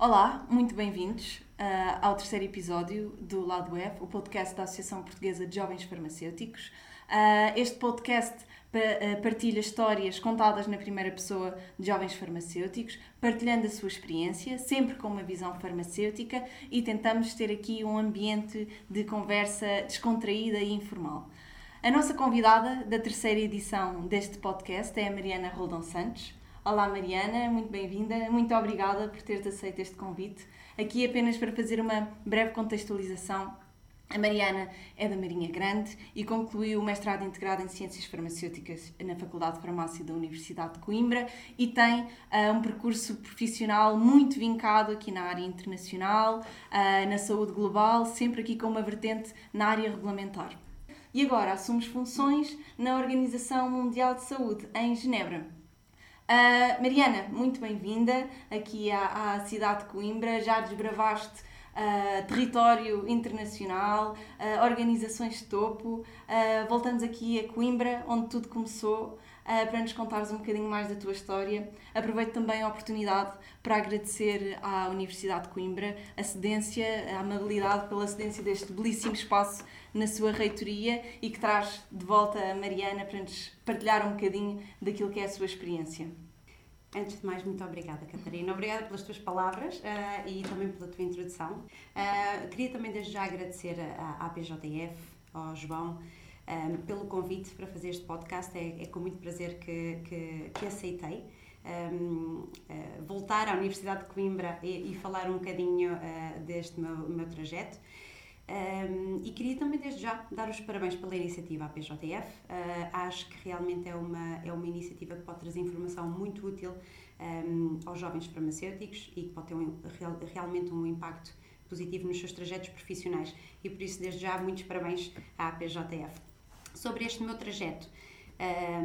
Olá, muito bem-vindos uh, ao terceiro episódio do Lado Web, o podcast da Associação Portuguesa de Jovens Farmacêuticos. Uh, este podcast uh, partilha histórias contadas na primeira pessoa de jovens farmacêuticos, partilhando a sua experiência, sempre com uma visão farmacêutica e tentamos ter aqui um ambiente de conversa descontraída e informal. A nossa convidada da terceira edição deste podcast é a Mariana Roldão Santos. Olá Mariana, muito bem-vinda, muito obrigada por teres aceito este convite. Aqui apenas para fazer uma breve contextualização. A Mariana é da Marinha Grande e concluiu o mestrado integrado em Ciências Farmacêuticas na Faculdade de Farmácia da Universidade de Coimbra e tem uh, um percurso profissional muito vincado aqui na área internacional, uh, na saúde global, sempre aqui com uma vertente na área regulamentar. E agora assumes funções na Organização Mundial de Saúde, em Genebra. Uh, Mariana, muito bem-vinda aqui à, à, cidade de Coimbra. Já desbravaste uh, território internacional, uh, organizações de topo. voltamos aqui a Coimbra, onde tudo começou. Para nos contares um bocadinho mais da tua história. Aproveito também a oportunidade para agradecer à Universidade de Coimbra a cedência, a amabilidade pela cedência deste belíssimo espaço na sua reitoria e que traz de volta a Mariana para nos partilhar um bocadinho daquilo que é a sua experiência. Antes de mais, muito obrigada, Catarina. Obrigada pelas tuas palavras uh, e também pela tua introdução. Uh, queria também desde já agradecer à APJF, ao João, um, pelo convite para fazer este podcast. É, é com muito prazer que, que, que aceitei. Um, uh, voltar à Universidade de Coimbra e, e falar um bocadinho deste meu, meu trajeto. Um, e queria também, desde já, dar os parabéns pela iniciativa à PJF. Uh, acho que realmente é uma, é uma iniciativa que pode trazer informação muito útil um, aos jovens farmacêuticos e que pode ter um, real, realmente um impacto positivo nos seus trajetos profissionais. E por isso, desde já, muitos parabéns à PJF. Sobre este meu trajeto,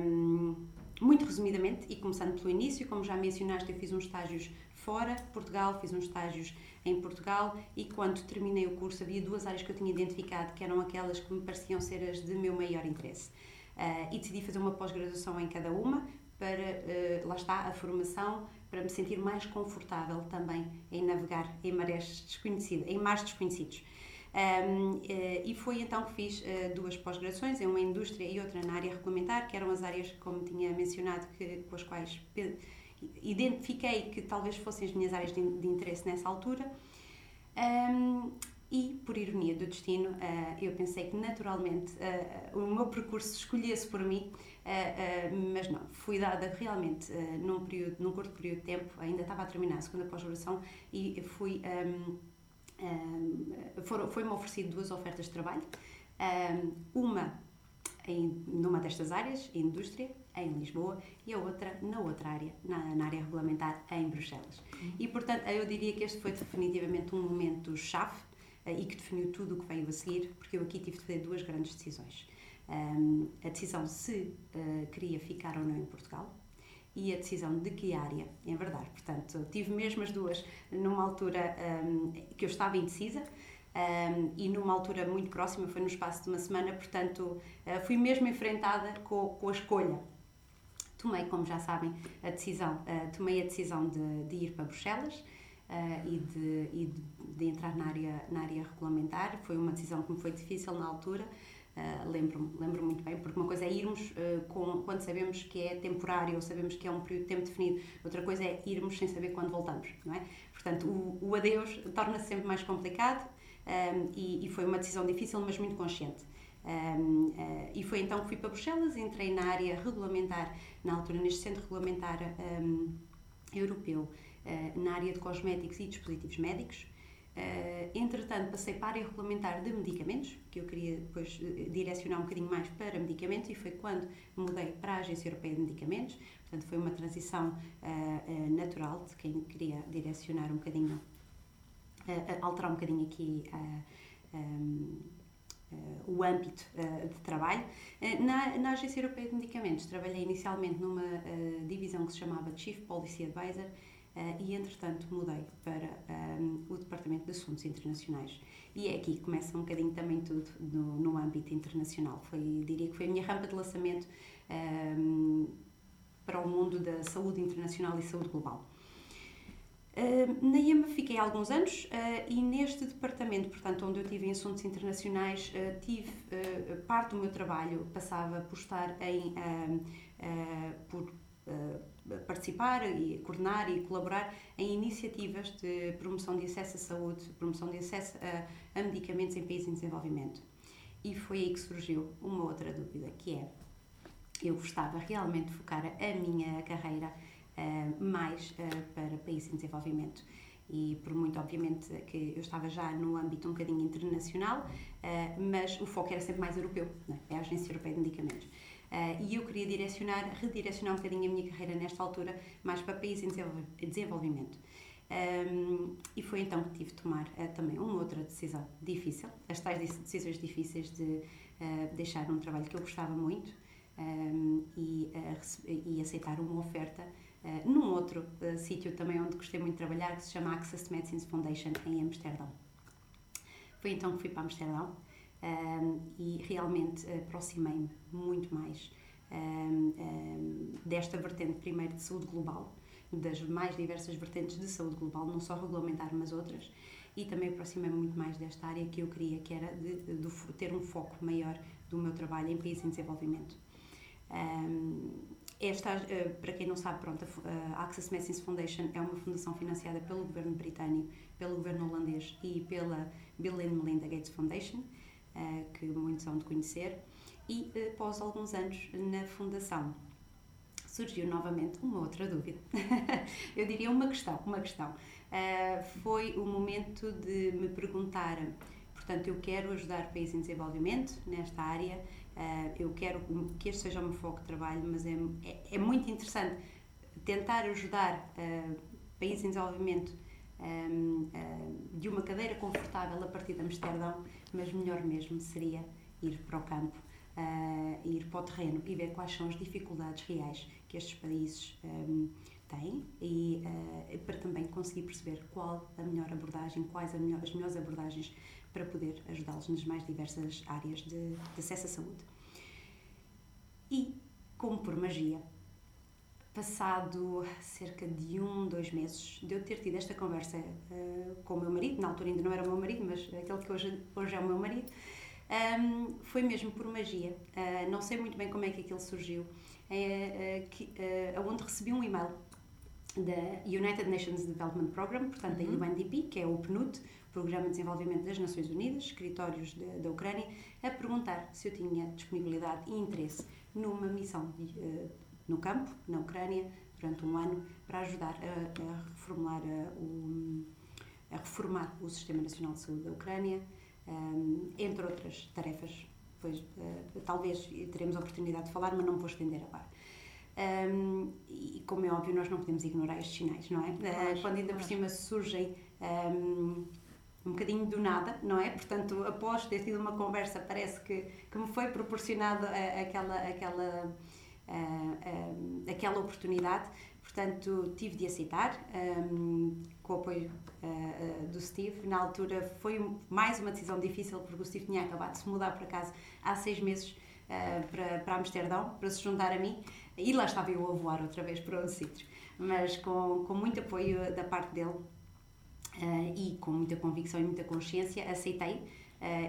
um, muito resumidamente, e começando pelo início, como já mencionaste, eu fiz uns estágios fora de Portugal, fiz uns estágios em Portugal e quando terminei o curso havia duas áreas que eu tinha identificado que eram aquelas que me pareciam ser as de meu maior interesse. Uh, e decidi fazer uma pós-graduação em cada uma para, uh, lá está, a formação, para me sentir mais confortável também em navegar em marés desconhecidas, em mares desconhecidos. Um, uh, e foi então que fiz uh, duas pós-graduações, uma em indústria e outra na área regulamentar, que eram as áreas, como tinha mencionado, que, com as quais identifiquei que talvez fossem as minhas áreas de, de interesse nessa altura. Um, e, por ironia do destino, uh, eu pensei que naturalmente uh, o meu percurso escolhesse por mim, uh, mas não, fui dada realmente num, período, num curto período de tempo, ainda estava a terminar a segunda pós-graduação e fui. Um, um, Foi-me oferecido duas ofertas de trabalho, uma em, numa destas áreas, indústria, em Lisboa, e a outra na outra área, na, na área regulamentar, em Bruxelas. Uhum. E, portanto, eu diria que este foi definitivamente um momento chave uh, e que definiu tudo o que veio a seguir, porque eu aqui tive de fazer duas grandes decisões. Um, a decisão se uh, queria ficar ou não em Portugal, e a decisão de que área, é verdade. Portanto, tive mesmo as duas numa altura um, que eu estava indecisa, um, e numa altura muito próxima, foi no espaço de uma semana, portanto, uh, fui mesmo enfrentada com, com, a escolha. Tomei, como já sabem, a decisão, uh, tomei a decisão de, de ir para Bruxelas uh, e, de, e de, de, entrar na área, na área regulamentar. Foi uma decisão que me foi difícil na altura, Uh, lembro, lembro muito bem, porque uma coisa é irmos uh, com, quando sabemos que é temporário ou sabemos que é um período de tempo definido, outra coisa é irmos sem saber quando voltamos, não é? Portanto, o, o adeus torna-se sempre mais complicado um, e, e, foi uma decisão difícil, mas muito consciente. Um, uh, e foi então que fui para Bruxelas, entrei na área regulamentar, na altura neste centro regulamentar um, europeu, na área de cosméticos e dispositivos médicos. Uh, entretanto, passei para a área regulamentar de medicamentos, que eu queria depois direcionar um bocadinho mais para medicamentos, e foi quando mudei para a Agência Europeia de Medicamentos. Portanto, foi uma transição natural de quem queria direcionar um bocadinho uh, alterar um bocadinho aqui um, Uh, o âmbito uh, de trabalho. Uh, na, na, Agência Europeia de Medicamentos, trabalhei inicialmente numa divisão que se chamava Chief Policy Advisor e, entretanto, mudei para um, o Departamento de Assuntos Internacionais. E é aqui que começa um bocadinho também tudo no, no âmbito internacional. Foi, diria que foi a minha rampa de lançamento um, para o mundo da saúde internacional e saúde global. Uh, na IEMA fiquei alguns anos uh, e neste departamento, portanto, onde eu tive em assuntos internacionais, uh, tive parte do meu trabalho passava por estar em por participar e coordenar e colaborar em iniciativas de promoção de acesso à saúde, promoção de acesso a, a medicamentos em países em desenvolvimento. E foi aí que surgiu uma outra dúvida, que é eu gostava realmente de focar a minha carreira uh, mais uh, para países em desenvolvimento. E por muito, obviamente, que eu estava já no âmbito um bocadinho internacional, uh, mas o foco era sempre mais europeu, né? é a Agência Europeia de Medicamentos. E eu queria direcionar, redirecionar um bocadinho a minha carreira nesta altura mais para países em desenvolvimento. Um, e foi então que tive de tomar uh, também uma outra decisão difícil, as tais decisões difíceis de uh, deixar um trabalho que eu gostava muito um, e, uh, e, aceitar uma oferta num outro sítio também onde gostei muito de trabalhar, que se chama Access Medicines Foundation, em Amsterdão. Foi então que fui para Amsterdão um, e realmente aproximei-me muito mais desta vertente, primeiro de saúde global, das mais diversas vertentes de saúde global, não só regulamentar, mas outras, e também aproximei-me muito mais desta área que eu queria, que era de, de, de, ter um foco maior do meu trabalho em países em desenvolvimento. Um, esta, uh, para quem não sabe, pronto, a Access Medicines Foundation é uma fundação financiada pelo governo britânico, pelo governo holandês e pela Bill and Melinda Gates Foundation, que muitos hão de conhecer. E uh, após alguns anos na fundação, surgiu novamente uma outra dúvida. eu diria uma questão, uma questão. Uh, foi o momento de me perguntar, portanto, eu quero ajudar países em desenvolvimento nesta área, uh, eu quero que este seja o meu foco de trabalho, mas é, é, é muito interessante tentar ajudar uh, países em desenvolvimento um, de uma cadeira confortável a partir de Amsterdão, mas melhor mesmo seria ir para o campo uh, ir para o terreno e ver quais são as dificuldades reais que estes países um, têm e uh, para também conseguir perceber qual a melhor abordagem, quais melhor, as melhores abordagens para poder ajudá-los nas mais diversas áreas de, de acesso à saúde. E, como por magia, passado cerca de um, dois meses de eu ter tido esta conversa uh, com o meu marido, na altura ainda não era o meu marido, mas aquele que hoje, hoje é o meu marido, um, foi mesmo por magia. Uh, não sei muito bem como é que aquilo surgiu, é, uh, que, uh, onde recebi um e-mail da United Nations Development Program, portanto uhum. da UNDP, que é o PNUD, Programa de Desenvolvimento das Nações Unidas, escritórios de, da Ucrânia, a perguntar se eu tinha disponibilidade e interesse numa missão de, no campo, na Ucrânia, durante um ano, para ajudar a, a reformular o, a reformar o Sistema Nacional de Saúde da Ucrânia, um, entre outras tarefas. Pois, uh, talvez teremos a oportunidade de falar, mas não vou estender agora. Um, e como é óbvio, nós não podemos ignorar estes sinais, não é? Uh, quando ainda por cima surgem um, um bocadinho do nada, não é? Portanto, após ter tido uma conversa, parece que, que me foi proporcionada aquela, aquela, uh, aquela oportunidade. Portanto, tive de aceitar, um, com o apoio uh, uh, do Steve. Na altura foi mais uma decisão difícil, porque o Steve tinha acabado de se mudar para casa há seis meses uh, para, para Amsterdão, para se juntar a mim, e lá estava eu a voar outra vez para outro sítio. Mas com, com muito apoio da parte dele e com muita convicção e muita consciência, aceitei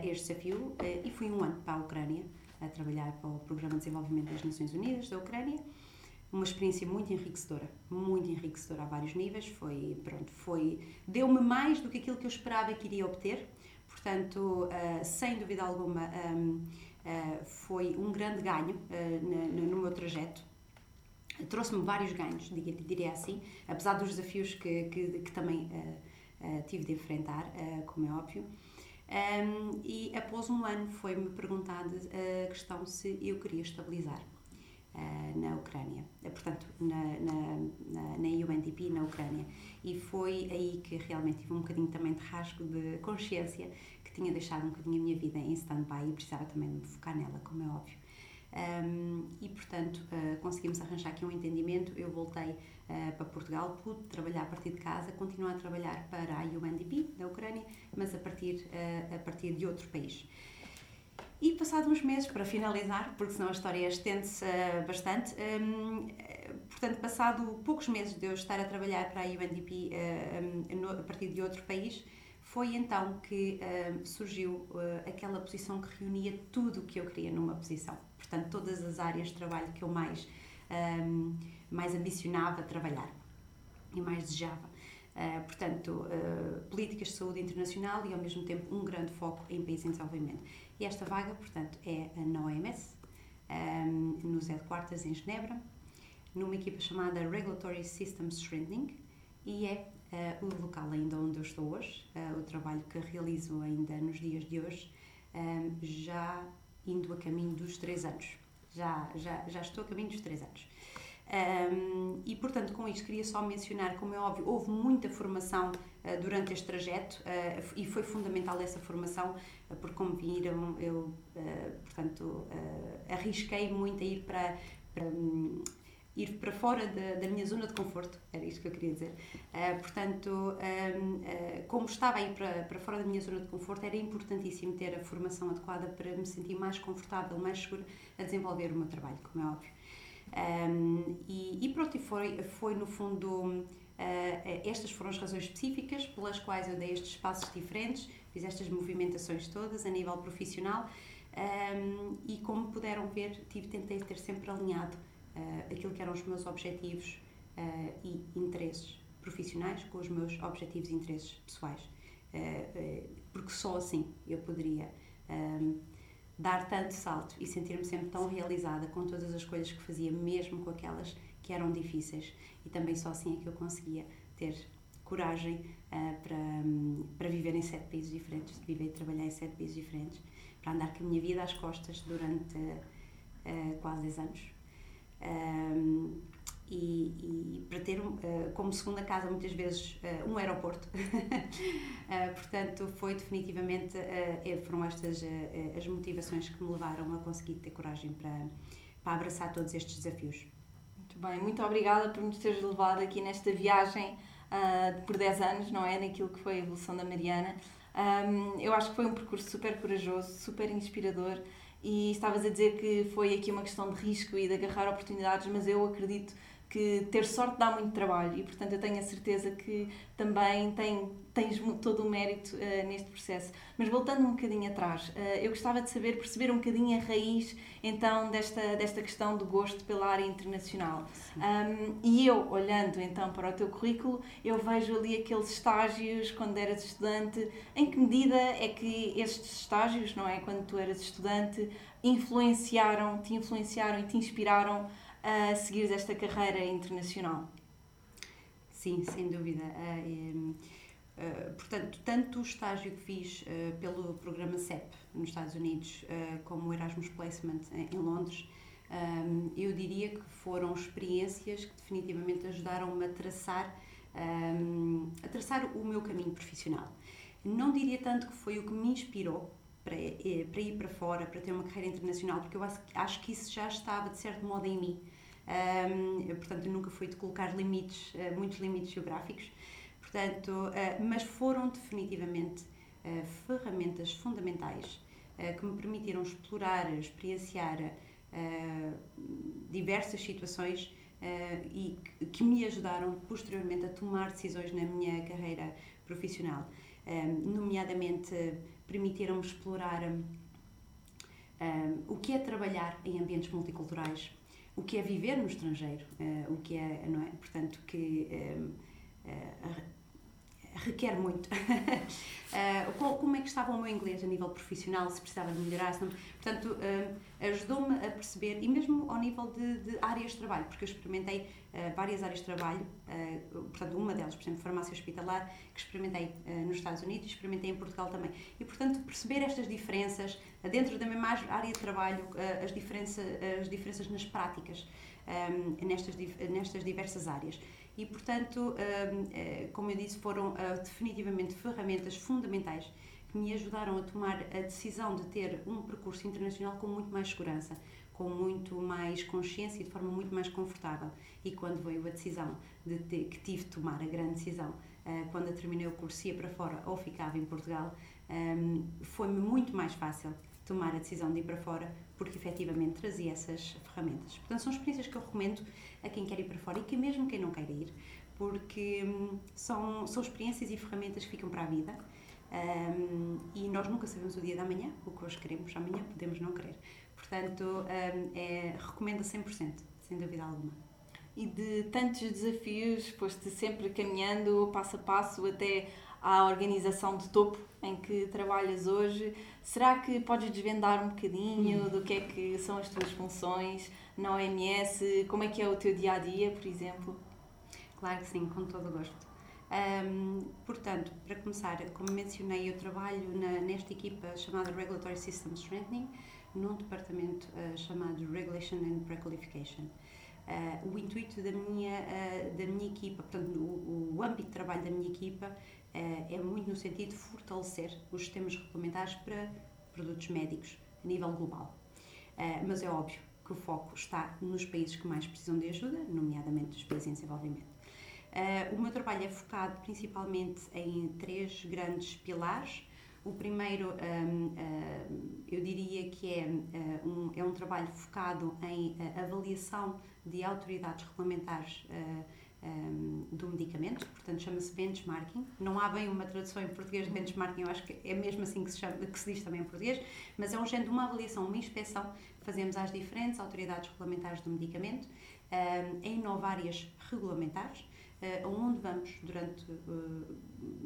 este desafio e fui um ano para a Ucrânia a trabalhar para o Programa de Desenvolvimento das Nações Unidas da Ucrânia uma experiência muito enriquecedora, muito enriquecedora a vários níveis. Foi, pronto, foi, deu-me mais do que aquilo que eu esperava que iria obter. Portanto, uh, sem dúvida alguma, um, uh, ah, foi um grande ganho uh, no, meu trajeto. Trouxe-me vários ganhos, diria assim, apesar dos desafios que, que, que também tive de enfrentar, como é óbvio. Um, e após um ano foi-me perguntada a questão se eu queria estabilizar uh, na Ucrânia, uh, portanto, na, na, na, na UNDP na Ucrânia. E foi aí que realmente tive um bocadinho também de rasgo de consciência que tinha deixado um bocadinho a minha vida em stand-by e precisava também me focar nela, como é óbvio. Um, e portanto uh, conseguimos arranjar aqui um entendimento. Eu voltei uh, para Portugal, pude trabalhar a partir de casa, continuar a trabalhar para a UNDP da Ucrânia, mas a partir, uh, a partir de outro país. E passado uns meses, para finalizar, porque senão a história estende-se bastante, um, portanto, passado poucos meses de eu estar a trabalhar para a UNDP uh, a partir de outro país, foi então que uh, surgiu uh, aquela posição que reunia tudo o que eu queria numa posição. Portanto, todas as áreas de trabalho que eu mais, um, mais ambicionava trabalhar e mais desejava. Uh, portanto, políticas de saúde internacional e ao mesmo tempo um grande foco em países em desenvolvimento. E esta vaga, portanto, é na OMS, um, nos headquarters em Genebra, numa equipa chamada Regulatory Systems Strengthening e é uh, o local ainda onde eu estou hoje, uh, o trabalho que realizo ainda nos dias de hoje, um, já indo a caminho dos três anos. Já, já, já estou a caminho dos três anos. Um, e portanto, com isto, queria só mencionar, como é óbvio, houve muita formação uh, durante este trajeto uh, e foi fundamental essa formação, uh, porque, como viram, eu, portanto, arrisquei muito a ir para, para um, ir para fora da, da, minha zona de conforto, era isto que eu queria dizer. Uh, portanto, um, uh, como estava aí para, para fora da minha zona de conforto, era importantíssimo ter a formação adequada para me sentir mais confortável, mais segura a desenvolver o meu trabalho, como é óbvio. Um, e, e, pronto, foi, foi no fundo, uh, estas foram as razões específicas pelas quais eu dei estes passos diferentes, fiz estas movimentações todas a nível profissional um, e como puderam ver, tive, tentei ter sempre alinhado uh, aquilo que eram os meus objetivos uh, e interesses profissionais com os meus objetivos e interesses pessoais. Uh, porque só assim eu poderia um, dar tanto salto e sentir-me sempre tão realizada com todas as coisas que fazia, mesmo com aquelas que eram difíceis. E também só assim é que eu conseguia ter coragem uh, para, um, para viver em sete países diferentes, viver e trabalhar em sete países diferentes, para andar com a minha vida às costas durante uh, quase 10 anos um, e, e, para ter uh, como segunda casa muitas vezes uh, um aeroporto. uh, portanto, foi definitivamente, foram estas as motivações que me levaram a conseguir ter coragem para, para abraçar todos estes desafios. Muito bem, muito obrigada por nos teres levado aqui nesta viagem por 10 anos, não é? Naquilo que foi a evolução da Mariana. Um, eu acho que foi um percurso super corajoso, super inspirador e estavas a dizer que foi aqui uma questão de risco e de agarrar oportunidades, mas eu acredito que ter sorte dá muito trabalho e, portanto, eu tenho a certeza que também tem, tens todo o mérito uh, neste processo. Mas voltando um bocadinho atrás, uh, eu gostava de saber, perceber um bocadinho a raiz, então, desta, desta questão do gosto pela área internacional. Um, e eu, olhando então para o teu currículo, eu vejo ali aqueles estágios quando eras estudante. Em que medida é que estes estágios, não é? Quando tu eras estudante, influenciaram, te influenciaram e te inspiraram a seguir esta carreira internacional? Sim, sem dúvida. Uh, uh, portanto, tanto o estágio que fiz uh, pelo programa CEP nos Estados Unidos, como o Erasmus Placement em, em Londres, um, eu diria que foram experiências que definitivamente ajudaram-me a traçar, um, a traçar o meu caminho profissional. Não diria tanto que foi o que me inspirou para, para ir para fora, para ter uma carreira internacional, porque eu acho, acho que isso já estava de certo modo em mim. Um, portanto, nunca fui de colocar limites, uh, muitos limites geográficos, portanto, uh, mas foram definitivamente uh, ferramentas fundamentais que me permitiram explorar, experienciar diversas situações e que me ajudaram posteriormente a tomar decisões na minha carreira profissional, nomeadamente permitiram-me explorar o que é trabalhar em ambientes multiculturais, o que é viver no estrangeiro, uh, o que é, não é? Portanto, que uh, uh, requer muito. como é que estava o meu inglês a nível profissional, se precisava de melhorar, não... portanto, ajudou-me a perceber, e mesmo ao nível de, de áreas de trabalho, porque eu experimentei várias áreas de trabalho, portanto, uma delas, por exemplo, farmácia hospitalar, que experimentei nos Estados Unidos e experimentei em Portugal também. E, portanto, perceber estas diferenças, dentro da mesma área de trabalho, as, diferença, as diferenças nas práticas nestas, nestas diversas áreas. E, portanto, eh, como eu disse, foram definitivamente ferramentas fundamentais que me ajudaram a tomar a decisão de ter um percurso internacional com muito mais segurança, com muito mais consciência e de forma muito mais confortável. E quando veio a decisão de ter, que tive de tomar a grande decisão, ah, quando eu terminei o curso, ia para fora ou ficava em Portugal, foi-me muito mais fácil tomar a decisão de ir para fora porque efetivamente trazia essas ferramentas. Portanto, são experiências que eu recomendo a quem quer ir para fora e que mesmo quem não quer ir, porque hum, são, são experiências e ferramentas que ficam para a vida. Um, e nós nunca sabemos o dia da manhã, o que hoje queremos, amanhã podemos não querer. Portanto, um, é, recomendo a 100%, sem dúvida alguma. E de tantos desafios, foste sempre caminhando passo a passo até à organização de topo em que trabalhas hoje. Será que podes desvendar um bocadinho hum. do que é que são as tuas funções na OMS? Como é que é o teu dia a dia, por exemplo? Claro que sim, com todo o gosto. Um, portanto, para começar, como mencionei, eu trabalho na, nesta equipa chamada Regulatory Systems Strengthening, num departamento uh, chamado Regulation and Prequalification. Uh, o intuito da minha, uh, da minha equipa, portanto, o, o, âmbito de trabalho da minha equipa é muito no sentido de fortalecer os sistemas regulamentares para produtos médicos a nível global. mas é óbvio que o foco está nos países que mais precisam de ajuda, nomeadamente os países em desenvolvimento. Uh, o meu trabalho é focado principalmente em três grandes pilares. O primeiro, um, uh, eu diria que é, uh, um, é um trabalho focado em avaliação de autoridades regulamentares um, do medicamento, portanto chama-se benchmarking. Não há bem uma tradução em português de benchmarking, eu acho que é mesmo assim que se, chama, que se diz também em português, mas é um género de uma avaliação, uma inspeção que fazemos às diferentes autoridades regulamentares do medicamento, em nove áreas regulamentares uh, onde vamos durante uh,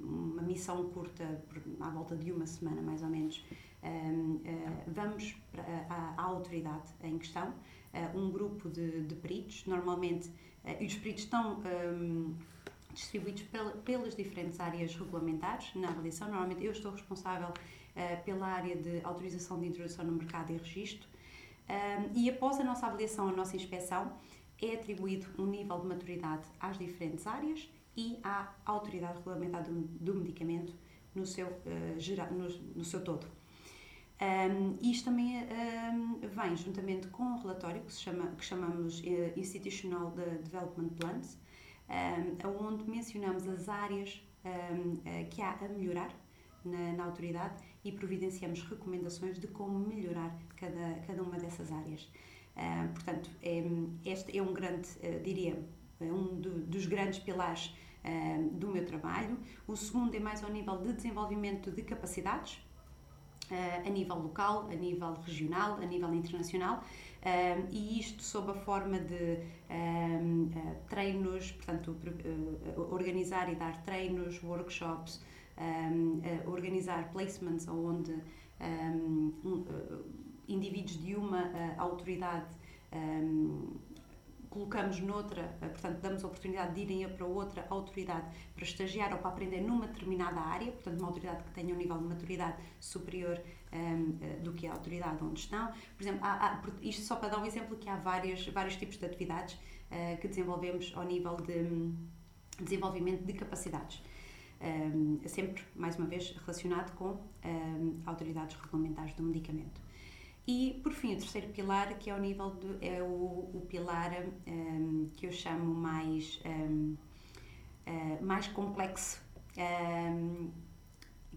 uma missão curta, à volta de uma semana mais ou menos, uh, vamos para, à, autoridade em questão, um grupo de, de peritos, normalmente, e os peritos estão um, distribuídos pela, pelas diferentes áreas regulamentares na avaliação. Normalmente eu estou responsável pela área de autorização de introdução no mercado e registro. e após a nossa avaliação, a nossa inspeção, é atribuído um nível de maturidade às diferentes áreas e à autoridade regulamentar do, do medicamento no seu, uh, geral, no, no, seu todo. Um, isto também um, vem juntamente com um relatório que, se chama, que chamamos uh, Institutional Development Plans, um, onde mencionamos as áreas um, uh, que há a melhorar na, na, autoridade e providenciamos recomendações de como melhorar cada, cada uma dessas áreas. Uh, portanto, é, este é um grande, uh, diria, é um do, dos grandes pilares uh, do meu trabalho. O segundo é mais ao nível de desenvolvimento de capacidades, a nível local, a nível regional, a nível internacional, e isto sob a forma de treinos, portanto, organizar e dar treinos, workshops, organizar placements onde indivíduos de uma uh, autoridade um, colocamos noutra, uh, portanto, damos a oportunidade de irem para outra autoridade para estagiar ou para aprender numa determinada área, portanto, uma autoridade que tenha um nível de maturidade superior um, uh, do que a autoridade onde estão. Por exemplo, há, há, isto só para dar um exemplo que há vários, vários tipos de atividades uh, que desenvolvemos ao nível de um, desenvolvimento de capacidades. Um, sempre, mais uma vez, relacionado com um, autoridades regulamentares do medicamento. E, por fim, o terceiro pilar, que é o nível é o, o pilar um, que eu chamo mais, um, uh, eh, mais complexo, um,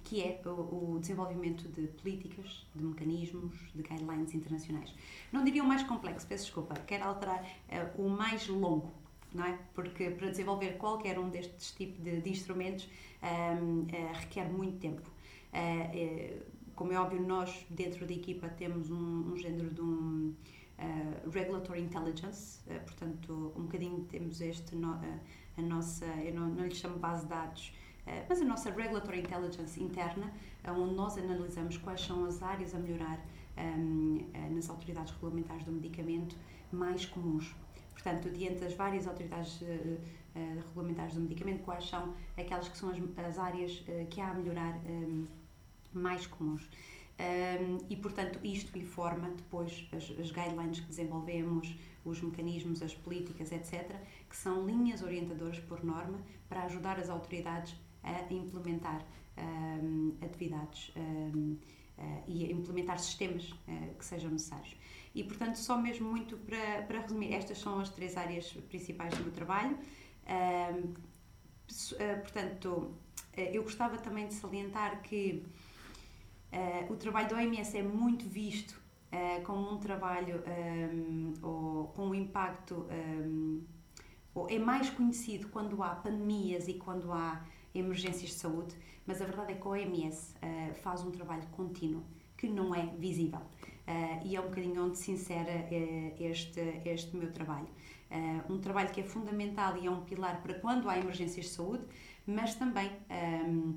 que é o, o, desenvolvimento de políticas, de mecanismos, de guidelines internacionais. Não diria o mais complexo, peço desculpa, quero alterar uh, o mais longo, não é? Porque para desenvolver qualquer um destes tipos de, de instrumentos uh, requer muito tempo. Uh, como é óbvio, nós dentro da equipa temos um, um género de um uh, regulatory intelligence, uh, portanto, um bocadinho temos este, no, uh, a nossa, eu não, não lhe chamo base de dados, mas a nossa regulatory intelligence interna, onde nós analisamos quais são as áreas a melhorar um, nas autoridades regulamentares do medicamento mais comuns. Portanto, diante das várias autoridades regulamentares do medicamento, quais são aquelas que são as, as áreas que há a melhorar um, mais comuns. Um, e, portanto, isto informa depois as, as, guidelines que desenvolvemos, os mecanismos, as políticas, etc., que são linhas orientadoras por norma para ajudar as autoridades a implementar um, atividades um, uh, e a implementar sistemas uh, que sejam necessários. E, portanto, só mesmo muito para, para resumir, estas são as três áreas principais do meu trabalho. Uh, portanto, eu gostava também de salientar que o trabalho do OMS é muito visto como um trabalho um, ou, com um impacto, um, ou é mais conhecido quando há pandemias e quando há emergências de saúde, mas a verdade é que a OMS uh, faz um trabalho contínuo que não é visível. Uh, e é um bocadinho onde se insere uh, este, este meu trabalho. um trabalho que é fundamental e é um pilar para quando há emergências de saúde, mas também um, ehm,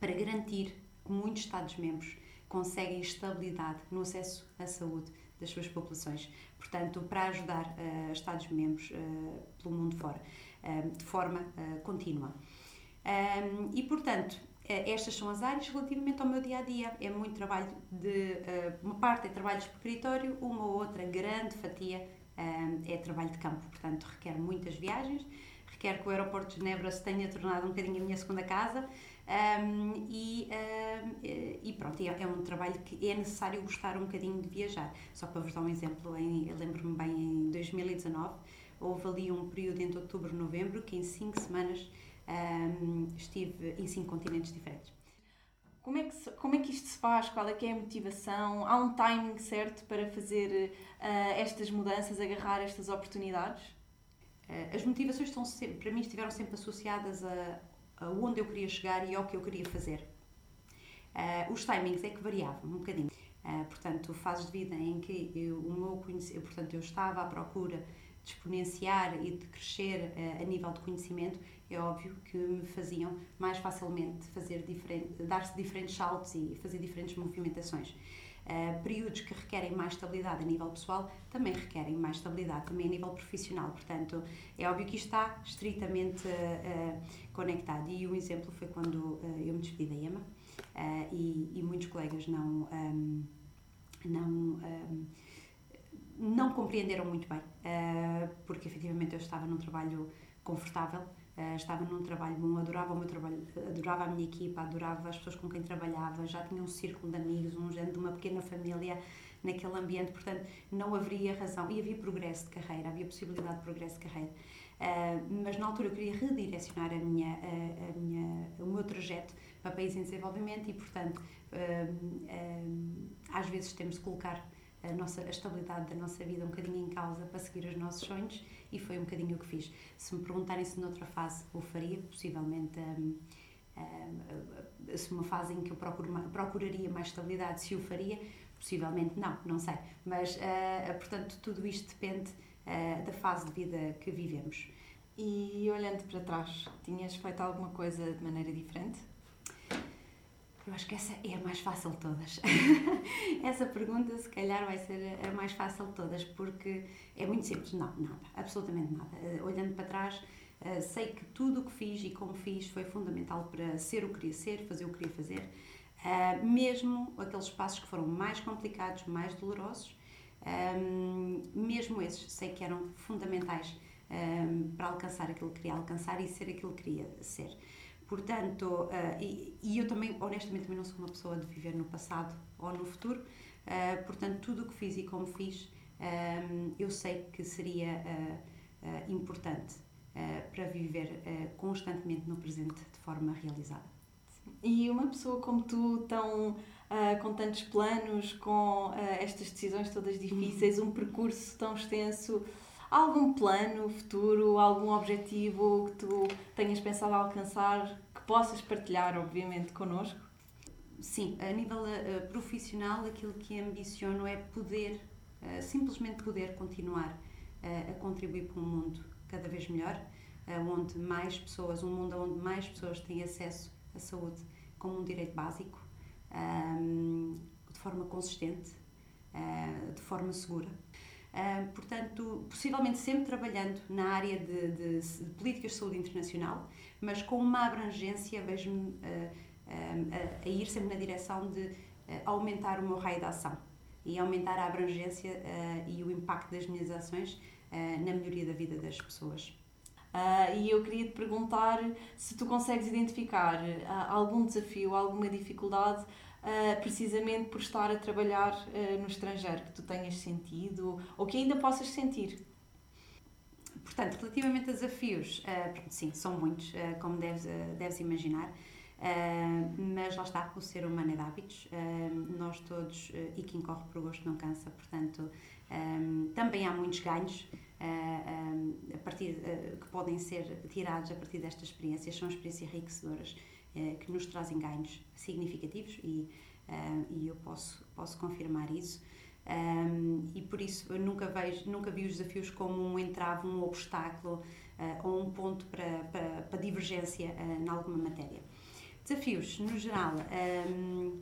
para garantir muitos Estados-membros conseguem estabilidade no acesso à saúde das suas populações. Portanto, para ajudar uh, Estados-membros uh, pelo mundo fora, uh, de forma contínua. Um, e, portanto, estas são as áreas relativamente ao meu dia a dia. É muito trabalho de. uma parte é trabalho de escritório, uma ou outra grande fatia é trabalho de campo. Portanto, requer muitas viagens, requer que o aeroporto de Genebra se tenha tornado um bocadinho a minha segunda casa. Um, e, e, pronto, é, é, um trabalho que é necessário gostar um bocadinho de viajar. Só para vos dar um exemplo, lembro-me bem, em 2019, houve ali um período entre outubro e novembro que em cinco semanas um, estive em cinco continentes diferentes. Como é, que, como é que isto se faz? Qual é que é a motivação? Há um timing certo para fazer uh, estas mudanças, agarrar estas oportunidades? Uh, as motivações estão sempre, para mim estiveram sempre associadas a onde eu queria chegar e ao que eu queria fazer. Uh, os timings é que variavam um bocadinho. portanto, fases de vida em que eu, o meu conhecimento, portanto, eu estava à procura de exponenciar e de crescer a nível de conhecimento é óbvio que me faziam mais facilmente fazer diferente, dar-se diferentes saltos e fazer diferentes movimentações. Uh, períodos que requerem mais estabilidade a nível pessoal também requerem mais estabilidade também a nível profissional. Portanto, é óbvio que isto está estritamente uh, conectado. E um exemplo foi quando uh, eu me despedi da EMA e, e, muitos colegas não. Um, não um, não compreenderam muito bem, porque efetivamente eu estava num trabalho confortável, Uh, estava num trabalho bom, adorava o meu trabalho, adorava a minha equipa, adorava as pessoas com quem trabalhava, já tinha um círculo de amigos, um género de uma pequena família naquele ambiente, portanto não haveria razão, e havia progresso de carreira, havia possibilidade de progresso de carreira. Uh, mas na altura eu queria redirecionar a minha, a, a minha, o meu trajeto para países em desenvolvimento e, portanto, uh, às vezes temos de colocar a, nossa, a estabilidade da nossa vida um bocadinho em causa para seguir os nossos sonhos e foi um bocadinho o que fiz. Se me perguntarem se noutra fase o faria, possivelmente um, um, se uma fase em que eu procuro, procuraria mais estabilidade, se o faria, possivelmente não, não sei. Mas, uh, portanto, tudo isto depende uh, da fase de vida que vivemos. E olhando para trás, tinhas feito alguma coisa de maneira diferente? Eu acho que essa é a mais fácil de todas. essa pergunta, se calhar, vai ser a mais fácil de todas, porque é muito simples. Não, nada, absolutamente nada. Uh, olhando para trás, uh, sei que tudo o que fiz e como fiz foi fundamental para ser o que queria ser, fazer o que queria fazer. Uh, mesmo aqueles passos que foram mais complicados, mais dolorosos, um, mesmo esses, sei que eram fundamentais um, para alcançar aquilo que queria alcançar e ser aquilo que queria ser. Portanto, uh, e, e, eu também, honestamente, também não sou uma pessoa de viver no passado ou no futuro. Uh, portanto, tudo o que fiz e como fiz, um, eh, eu sei que seria uh, importante para viver constantemente no presente de forma realizada. E uma pessoa como tu, tão, com tantos planos, com estas decisões todas difíceis, um percurso tão extenso, algum plano futuro, algum objetivo que tu tenhas pensado alcançar, que possas partilhar, obviamente, connosco? Sim, a nível uh, profissional, aquilo que ambiciono é poder, uh, simplesmente poder continuar uh, a contribuir para um mundo cada vez melhor, onde mais pessoas, um mundo onde mais pessoas têm acesso à saúde como um direito básico, um, de forma consistente, de forma segura portanto, possivelmente sempre trabalhando na área de, de, de, políticas de saúde internacional, mas com uma abrangência, vejo-me uh, uh, a, ir sempre na direção de uh, aumentar o meu raio de ação e aumentar a abrangência e o impacto das minhas ações na melhoria da vida das pessoas. E eu queria te perguntar se tu consegues identificar algum desafio, alguma dificuldade uh, precisamente por estar a trabalhar uh, no estrangeiro, que tu tenhas sentido ou que ainda possas sentir? Portanto, relativamente a desafios, uh, sim, são muitos, como deves, deves imaginar. Mas lá está, o ser humano é de hábitos, nós todos, e quem corre por gosto não cansa, portanto, um, também há muitos ganhos a partir, que podem ser tirados a partir destas experiências, são experiências enriquecedoras que nos trazem ganhos significativos e, e eu posso, posso confirmar isso. Um, e por isso eu nunca, vejo, nunca vi os desafios como um entrave, um obstáculo ou um ponto para, para, para divergência em alguma matéria. Desafios, no geral, um,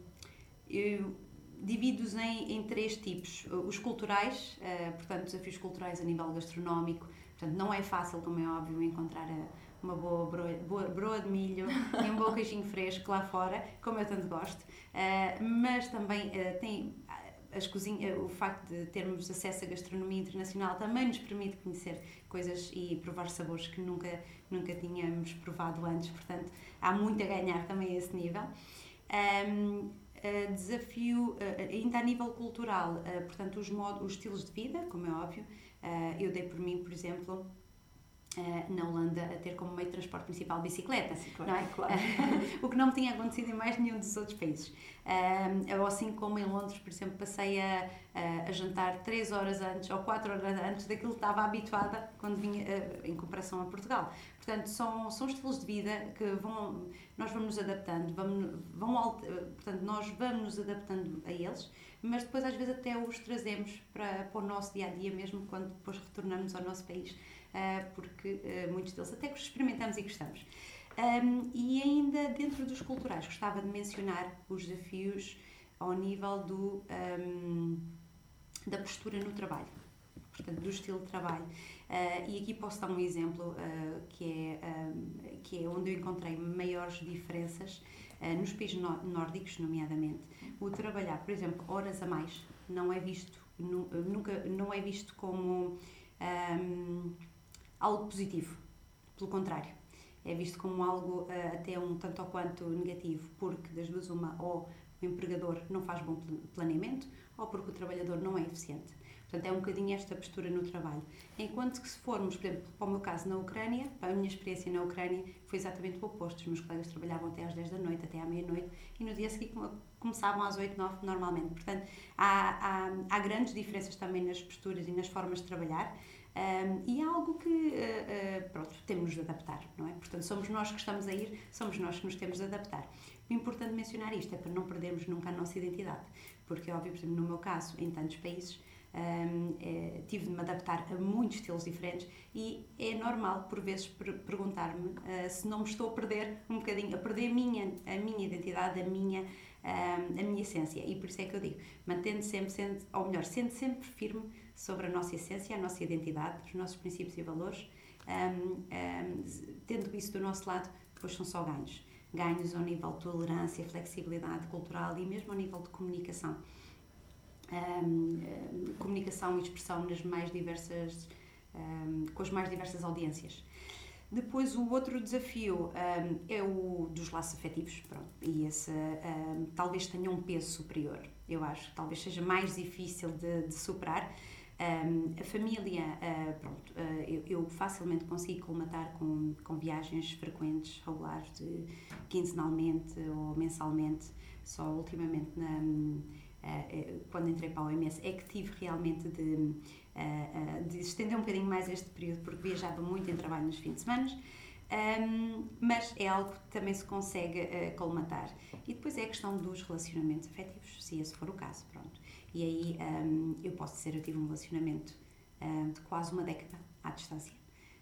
eu divido-os em, em, três tipos. Os culturais, uh, portanto, desafios culturais a nível gastronómico. Portanto, não é fácil, como é óbvio, encontrar a, uma boa broa, boa broa de milho e um bom queijinho fresco lá fora, como eu tanto gosto. Uh, mas também uh, tem as cozinhas, o facto de termos acesso à gastronomia internacional também nos permite conhecer coisas e provar sabores que nunca, nunca tínhamos provado antes, portanto há muito a ganhar também a esse nível. Um, uh, desafio, uh, ainda a nível cultural, uh, portanto, os, modos, os estilos de vida, como é óbvio, eu dei por mim, por exemplo, Uh, na Holanda a ter como meio de transporte principal bicicleta, não é? Claro. o que não me tinha acontecido em mais nenhum dos outros países. Uh, assim como em Londres, por exemplo, passei a, a, a, jantar 3 horas antes ou 4 horas antes daquilo que estava habituada quando vinha uh, em comparação a Portugal. Portanto, são, são estilos de vida que vão, nós vamos nos adaptando, vamos, vão, portanto, nós vamos nos adaptando a eles, mas depois às vezes até os trazemos para, para o nosso dia a dia mesmo quando depois retornamos ao nosso país porque ah, muitos deles até que experimentamos e gostamos. E ainda dentro dos culturais, gostava de mencionar os desafios ao nível do, da postura no trabalho, portanto, do estilo de trabalho. Uh, e aqui posso dar um exemplo que, é, que é onde eu encontrei maiores diferenças nos países nórdicos, nomeadamente. O trabalhar, por exemplo, horas a mais não é visto, nunca, não é visto como. Um, algo positivo. Pelo contrário, é visto como algo uh, até um tanto ou quanto negativo, porque das duas uma, ou o empregador não faz bom planeamento, ou porque o trabalhador não é eficiente. Portanto, é um bocadinho esta postura no trabalho. Enquanto que se formos, por exemplo, para o meu caso na Ucrânia, a minha experiência na Ucrânia foi exatamente o oposto. Os meus colegas trabalhavam até às 10 da noite, até à meia-noite, e no dia seguinte começavam às 8, 9 normalmente. Portanto, há, há, há grandes diferenças também nas posturas e nas formas de trabalhar. Um, e é algo que, uh, uh, pronto, temos de adaptar, não é? Portanto, somos nós que estamos a ir, somos nós que nos temos de adaptar. O importante mencionar isto é para não perdermos nunca a nossa identidade, porque, óbvio, por exemplo, no meu caso, em tantos países, um, é, tive de me adaptar a muitos estilos diferentes e é normal, por vezes, per perguntar-me uh, se não me estou a perder um bocadinho, a perder a minha, a minha identidade, a minha, um, a minha essência. E por isso é que eu digo, mantendo sempre, sendo, ou melhor, sendo sempre firme sobre a nossa essência, a nossa identidade, os nossos princípios e valores. Um, um, tendo isso do nosso lado, depois são só ganhos. Ganhos ao nível de tolerância, flexibilidade cultural e mesmo ao nível de comunicação. Um, comunicação e expressão nas mais diversas, com as mais diversas audiências. Depois, o outro desafio um, é o dos laços afetivos, pronto, e esse um, talvez tenha um peso superior. Eu acho talvez seja mais difícil de, de superar, um, a família, uh, pronto, uh, eu, eu, facilmente consigo colmatar com, com viagens frequentes, regulares, de quinzenalmente ou mensalmente. Só ultimamente, na, uh, quando entrei para a OMS, é que tive realmente de, de estender um bocadinho mais este período, porque viajava muito em trabalho nos fins de semana. Um, mas é algo que também se consegue colmatar. E depois é a questão dos relacionamentos afetivos, se esse for o caso, pronto. E aí um, eu posso dizer, eu tive um relacionamento uh, de quase uma década à distância,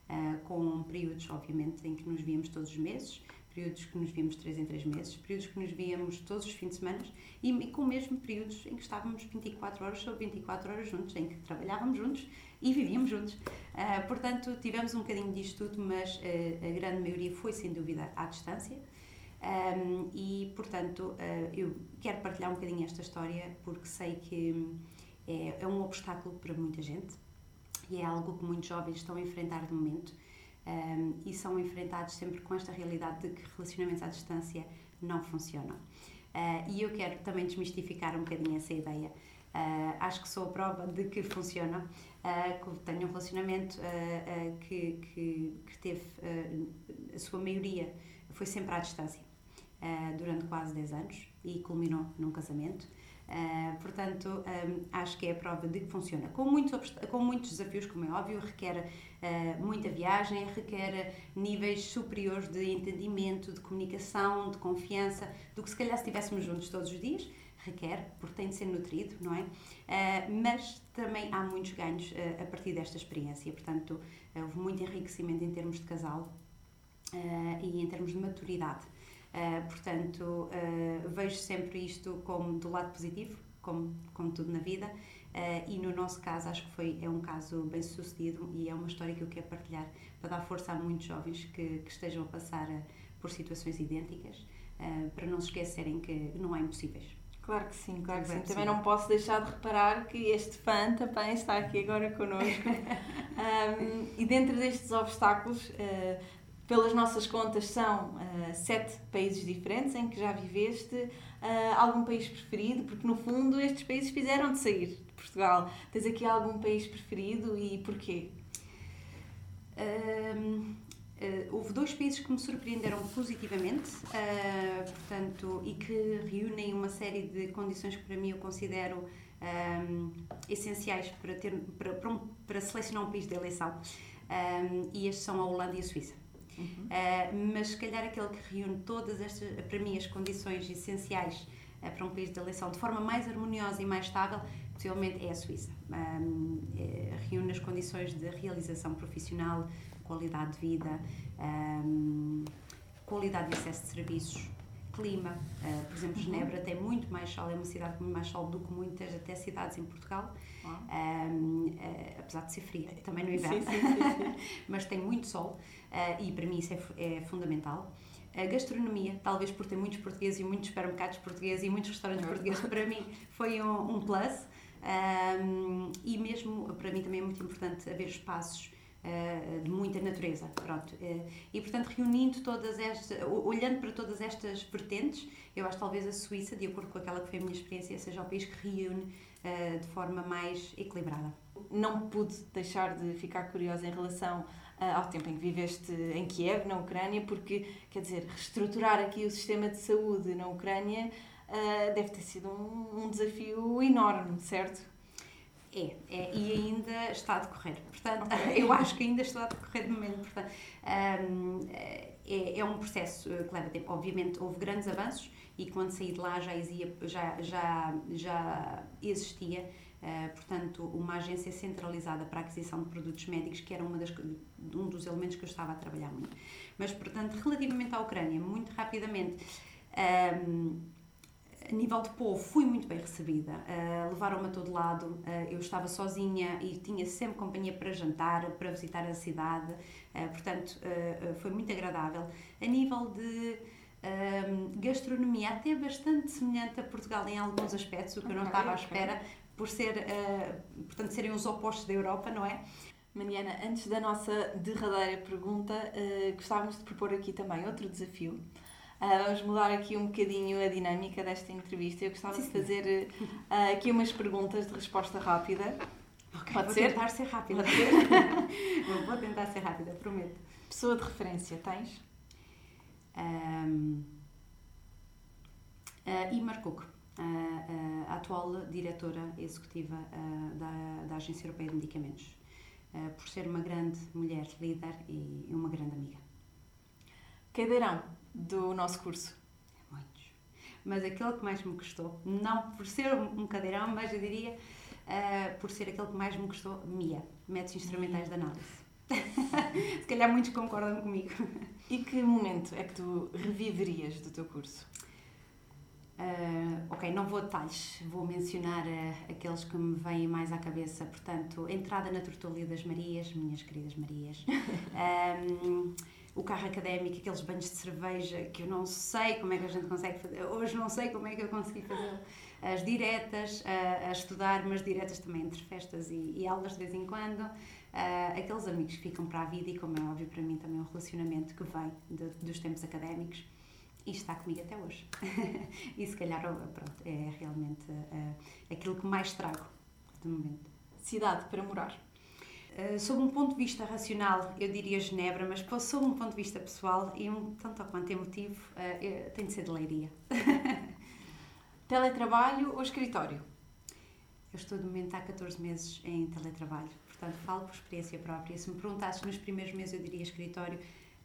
uh, com períodos, obviamente, em que nos víamos todos os meses, períodos que nos víamos três em três meses, períodos que nos víamos todos os fins de semana e, e com mesmo períodos em que estávamos 24 horas sobre 24 horas juntos, em que trabalhávamos juntos e vivíamos juntos. Uh, portanto, tivemos um bocadinho disto tudo, mas uh, a grande maioria foi sem dúvida à distância. Um, e, portanto, uh, eu quero partilhar um bocadinho esta história porque sei que é, é, um obstáculo para muita gente e é algo que muitos jovens estão a enfrentar de momento um, e são enfrentados sempre com esta realidade de que relacionamentos à distância não funcionam. Uh, e eu quero também desmistificar um bocadinho essa ideia. Uh, acho que sou a prova de que funciona, uh, que tenho um relacionamento que, que, que, teve a sua maioria foi sempre à distância durante quase 10 anos e culminou num casamento. Uh, portanto, um, acho que é a prova de que funciona. Com muitos, com muitos desafios, como é óbvio, requer uh, muita viagem, requer níveis superiores de entendimento, de comunicação, de confiança, do que se calhar se estivéssemos juntos todos os dias. Requer, porque tem de ser nutrido, não é? Uh, mas também há muitos ganhos a partir desta experiência. Portanto, houve muito enriquecimento em termos de casal e em termos de maturidade. Uh, portanto, uh, vejo sempre isto como do lado positivo, como, como tudo na vida, uh, e no nosso caso acho que foi, é um caso bem sucedido e é uma história que eu quero partilhar para dar força a muitos jovens que, que estejam a passar por situações idênticas, para não se esquecerem que não há impossíveis. Claro que sim, claro que sim. Também não posso deixar de reparar que este fã também está aqui agora connosco. um, e dentro destes obstáculos, uh, pelas nossas contas, são uh, sete países diferentes em que já viveste. Uh, algum país preferido? Porque, no fundo, estes países fizeram de sair de Portugal. Tens aqui algum país preferido e porquê? Uh, houve dois países que me surpreenderam positivamente, portanto, e que reúnem uma série de condições que para mim eu considero um, essenciais para, ter, para, para, para, selecionar um país de eleição. Um, e estes são a Holanda e a Suíça. Uhum. Uh, mas se calhar aquele que reúne todas estas, para mim, as condições essenciais uh, para um país de eleição de forma mais harmoniosa e mais estável, possivelmente é a Suíça. Um, é, reúne as condições de realização profissional, qualidade de vida, um, qualidade de acesso de serviços, clima. Uh, por exemplo, uhum. Genebra tem muito mais sol, é uma cidade com muito mais sol do que muitas até cidades em Portugal, um, uh, apesar de ser fria, também no inverno, sim, sim, sim, mas tem muito sol uh, e para mim isso é, é fundamental. A gastronomia, talvez por ter muitos portugueses e muitos supermercados portugueses e muitos restaurantes portugueses, para mim foi um, um plus. Um, e mesmo, para mim também é muito importante haver espaços uh, de muita natureza, pronto. Uh, e, portanto, reunindo todas estas, olhando para todas estas vertentes, eu acho que talvez a Suíça, de acordo com aquela que foi a minha experiência, seja o país que reúne uh, de forma mais equilibrada. Não pude deixar de ficar curiosa em relação ao tempo em que viveste em Kiev, na Ucrânia, porque, quer dizer, reestruturar aqui o sistema de saúde na Ucrânia deve ter sido um, desafio enorme, certo? É, é, e ainda está a decorrer. Portanto, okay. eu acho que ainda está a decorrer de momento. Portanto, um, é, é um processo que leva tempo. Obviamente, houve grandes avanços e quando saí de lá já, já, já, já existia Uh, portanto, uma agência centralizada para a aquisição de produtos médicos, que era uma das, um dos elementos que eu estava a trabalhar muito. Mas, portanto, relativamente à Ucrânia, muito rapidamente, um, a nível de povo, fui muito bem recebida. Uh, Levaram-me a todo lado. Uh, eu estava sozinha e tinha sempre companhia para jantar, para visitar a cidade. portanto, foi muito agradável. A nível de gastronomia, até bastante semelhante a Portugal em alguns aspectos, o que okay, eu não estava à espera por ser, uh, portanto, serem os opostos da Europa, não é? Mariana, antes da nossa derradeira pergunta, uh, gostávamos de propor aqui também outro desafio. Uh, vamos mudar aqui um bocadinho a dinâmica desta entrevista. Eu gostava sim, de fazer uh, aqui umas perguntas de resposta rápida. Okay, Pode vou ser? tentar ser rápida. Ser? vou tentar ser rápida, prometo. Pessoa de referência, tens? Um, uh, Imar Cook a, a atual diretora executiva da, da Agência Europeia de Medicamentos, por ser uma grande mulher líder e uma grande amiga. Cadeirão do nosso curso? Muitos. Mas aquele que mais me gostou, não por ser um cadeirão, mas eu diria uh, por ser aquele que mais me gostou, MIA, Métodos Instrumentais de Análise. Se calhar muitos concordam comigo. E que momento é que tu reviverias do teu curso? Uh, ok, não vou a detalhes, vou mencionar uh, aqueles que me vêm mais à cabeça. Portanto, entrada na Tortolia das Marias, minhas queridas Marias, um, o carro académico, aqueles banhos de cerveja que eu não sei como é que a gente consegue fazer, hoje não sei como é que eu consegui fazer. As diretas, uh, a estudar, mas diretas também entre festas e, e aulas de vez em quando. aqueles amigos que ficam para a vida e, como é óbvio para mim, também um relacionamento que vem de, dos tempos académicos e está comigo até hoje. e se calhar, pronto, é realmente uh, aquilo que mais trago de momento. Cidade para morar? Uh, sob um ponto de vista racional, eu diria Genebra, mas sob um ponto de vista pessoal e um tanto quanto emotivo, uh, tem de ser de Leiria. Teletrabalho ou escritório? Eu estou de momento há 14 meses em teletrabalho, portanto falo por experiência própria. Se me perguntasses nos primeiros meses, eu diria escritório.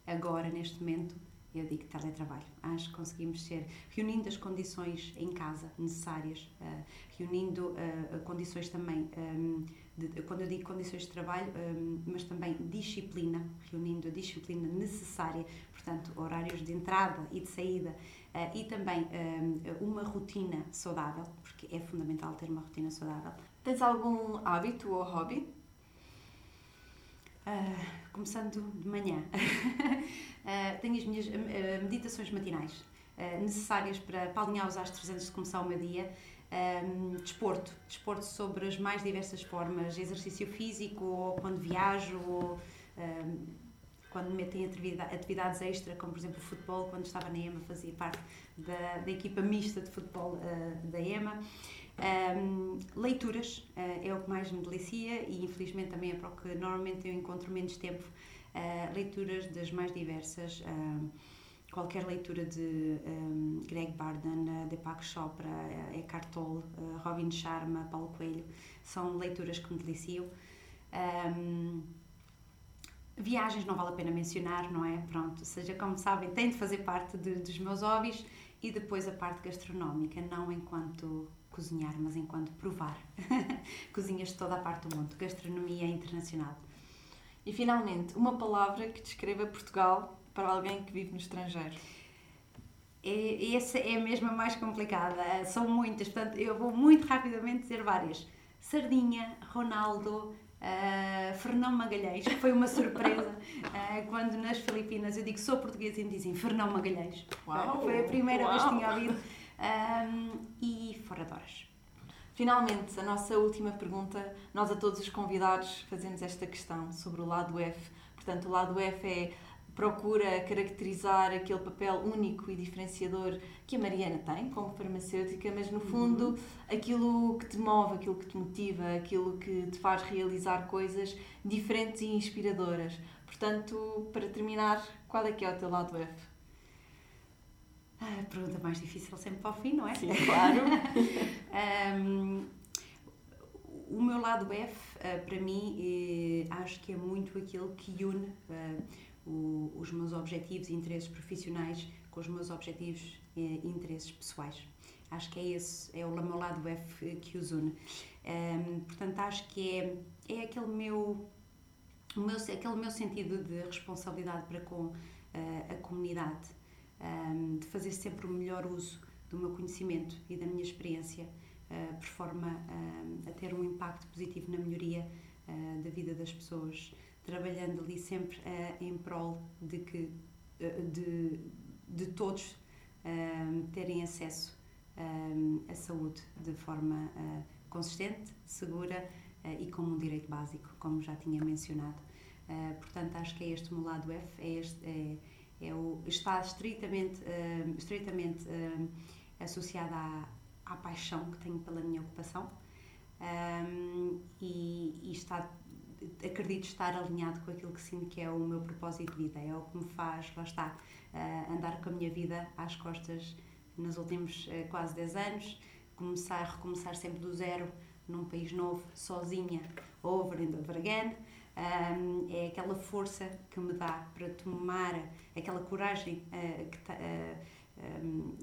Agora, neste momento, eu digo teletrabalho. Acho que conseguimos ser, reunindo as condições em casa necessárias, uh, reunindo uh, condições também, um, de, quando eu digo condições de trabalho, um, mas também disciplina, reunindo a disciplina necessária, portanto, horários de entrada e de saída, uh, e também um, uma rotina saudável, porque é fundamental ter uma rotina saudável. Tens algum hábito ou hobby? Uh, começando de manhã. uh, tenho as minhas uh, meditações matinais necessárias para, para alinhar os astros antes de começar o meu dia. Um, desporto, desporto sobre as mais diversas formas, exercício físico, ou quando viajo, ou um, quando me metem atividades extra, como por exemplo o futebol, quando estava na EMA fazia parte da, da equipa mista de futebol da EMA. Um, leituras uh, é o que mais me delicia e infelizmente também é para o que normalmente eu encontro menos tempo. Uh, leituras das mais diversas, uh, qualquer leitura de um, Greg Barden, Deepak Chopra, Eckhart Tolle, Robin Sharma, Paulo Coelho, são leituras que me deliciam. Um, viagens não vale a pena mencionar, não é? Pronto, seja como sabem, tem de fazer parte de, dos meus hobbies e depois a parte gastronómica, não enquanto cozinhar, mas enquanto provar cozinhas de toda a parte do mundo, gastronomia internacional. E finalmente, uma palavra que descreva Portugal para alguém que vive no estrangeiro. É, essa é a mesma mais complicada, são muitas, portanto eu vou muito rapidamente dizer várias. Sardinha, Ronaldo, Uh, Fernão Magalhães, que foi uma surpresa uh, quando nas Filipinas eu digo sou portuguesa e me dizem Fernão Magalhães. Uau, foi a primeira uau. vez que tinha ouvido um, e fora de horas. Finalmente, a nossa última pergunta, nós a todos os convidados fazemos esta questão sobre o lado F. Portanto, o lado F é procura caracterizar aquele papel único e diferenciador que a Mariana tem como farmacêutica, mas no fundo uhum. aquilo que te move, aquilo que te motiva, aquilo que te faz realizar coisas diferentes e inspiradoras. Portanto, para terminar, qual é que é o teu lado F? A pergunta mais difícil sempre para o fim, não é? Sim, claro. um, o meu lado F, uh, para mim, eh, acho que é muito aquilo que une uh, o, os meus objetivos e interesses profissionais com os meus objetivos e interesses pessoais. Acho que é esse, é o meu lado F que os une. Um, portanto, acho que é, é aquele meu, meu, aquele meu sentido de responsabilidade para com uh, a comunidade um, de fazer sempre o melhor uso do meu conhecimento e da minha experiência, uh, por forma uh, a ter um impacto positivo na melhoria da vida das pessoas, trabalhando ali sempre em prol de que de, de todos terem acesso à saúde de forma consistente, segura e como um direito básico, como já tinha mencionado. portanto, acho que é este o meu lado F, é este, é, é o, está estritamente, uh, estritamente uh, associada à, à paixão que tenho pela minha ocupação um, e, e, está, acredito estar alinhado com aquilo que sinto que é o meu propósito de vida, é o que me faz, lá está, uh, andar com a minha vida às costas nos últimos quase 10 anos, começar, recomeçar sempre do zero num país novo, sozinha, over and over again, um, é aquela força que me dá para tomar, aquela coragem uh, que uh, um,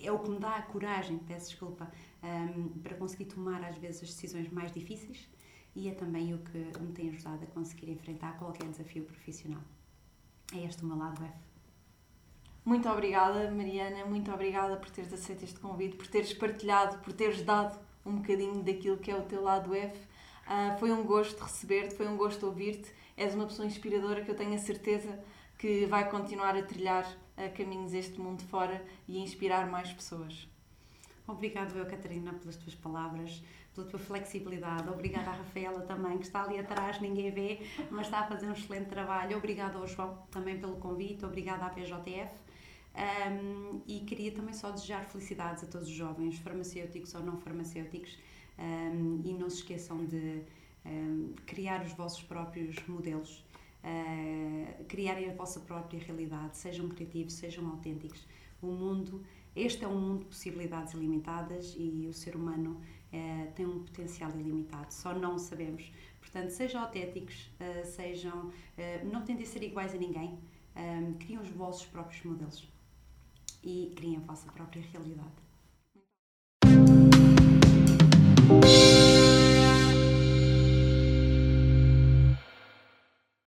é o que me dá a coragem, peço desculpa, um, para conseguir tomar às vezes as decisões mais difíceis e é também o que me tem ajudado a conseguir enfrentar qualquer desafio profissional. É este o meu lado F. Muito obrigada, Mariana, muito obrigada por teres aceito este convite, por teres partilhado, por teres dado um bocadinho daquilo que é o teu lado F Uh, foi um gosto receber-te, foi um gosto ouvir-te. És uma pessoa inspiradora que eu tenho a certeza que vai continuar a trilhar uh, caminhos este mundo fora e a inspirar mais pessoas. Obrigada, eu, Catarina, pelas tuas palavras, pela tua flexibilidade. Obrigada à Rafaela também, que está ali atrás, ninguém vê, mas está a fazer um excelente trabalho. Obrigada ao João também pelo convite. Obrigada à PJF. Um, e queria também só desejar felicidades a todos os jovens, farmacêuticos ou não farmacêuticos, um, e não se esqueçam de um, criar os vossos próprios modelos, uh, criarem a vossa própria realidade, sejam criativos, sejam autênticos. O mundo, este é um mundo de possibilidades ilimitadas e o ser humano uh, tem um potencial ilimitado, só não sabemos. Portanto, sejam autênticos, uh, sejam, não tentem ser iguais a ninguém, criem os vossos próprios modelos e criem a vossa própria realidade.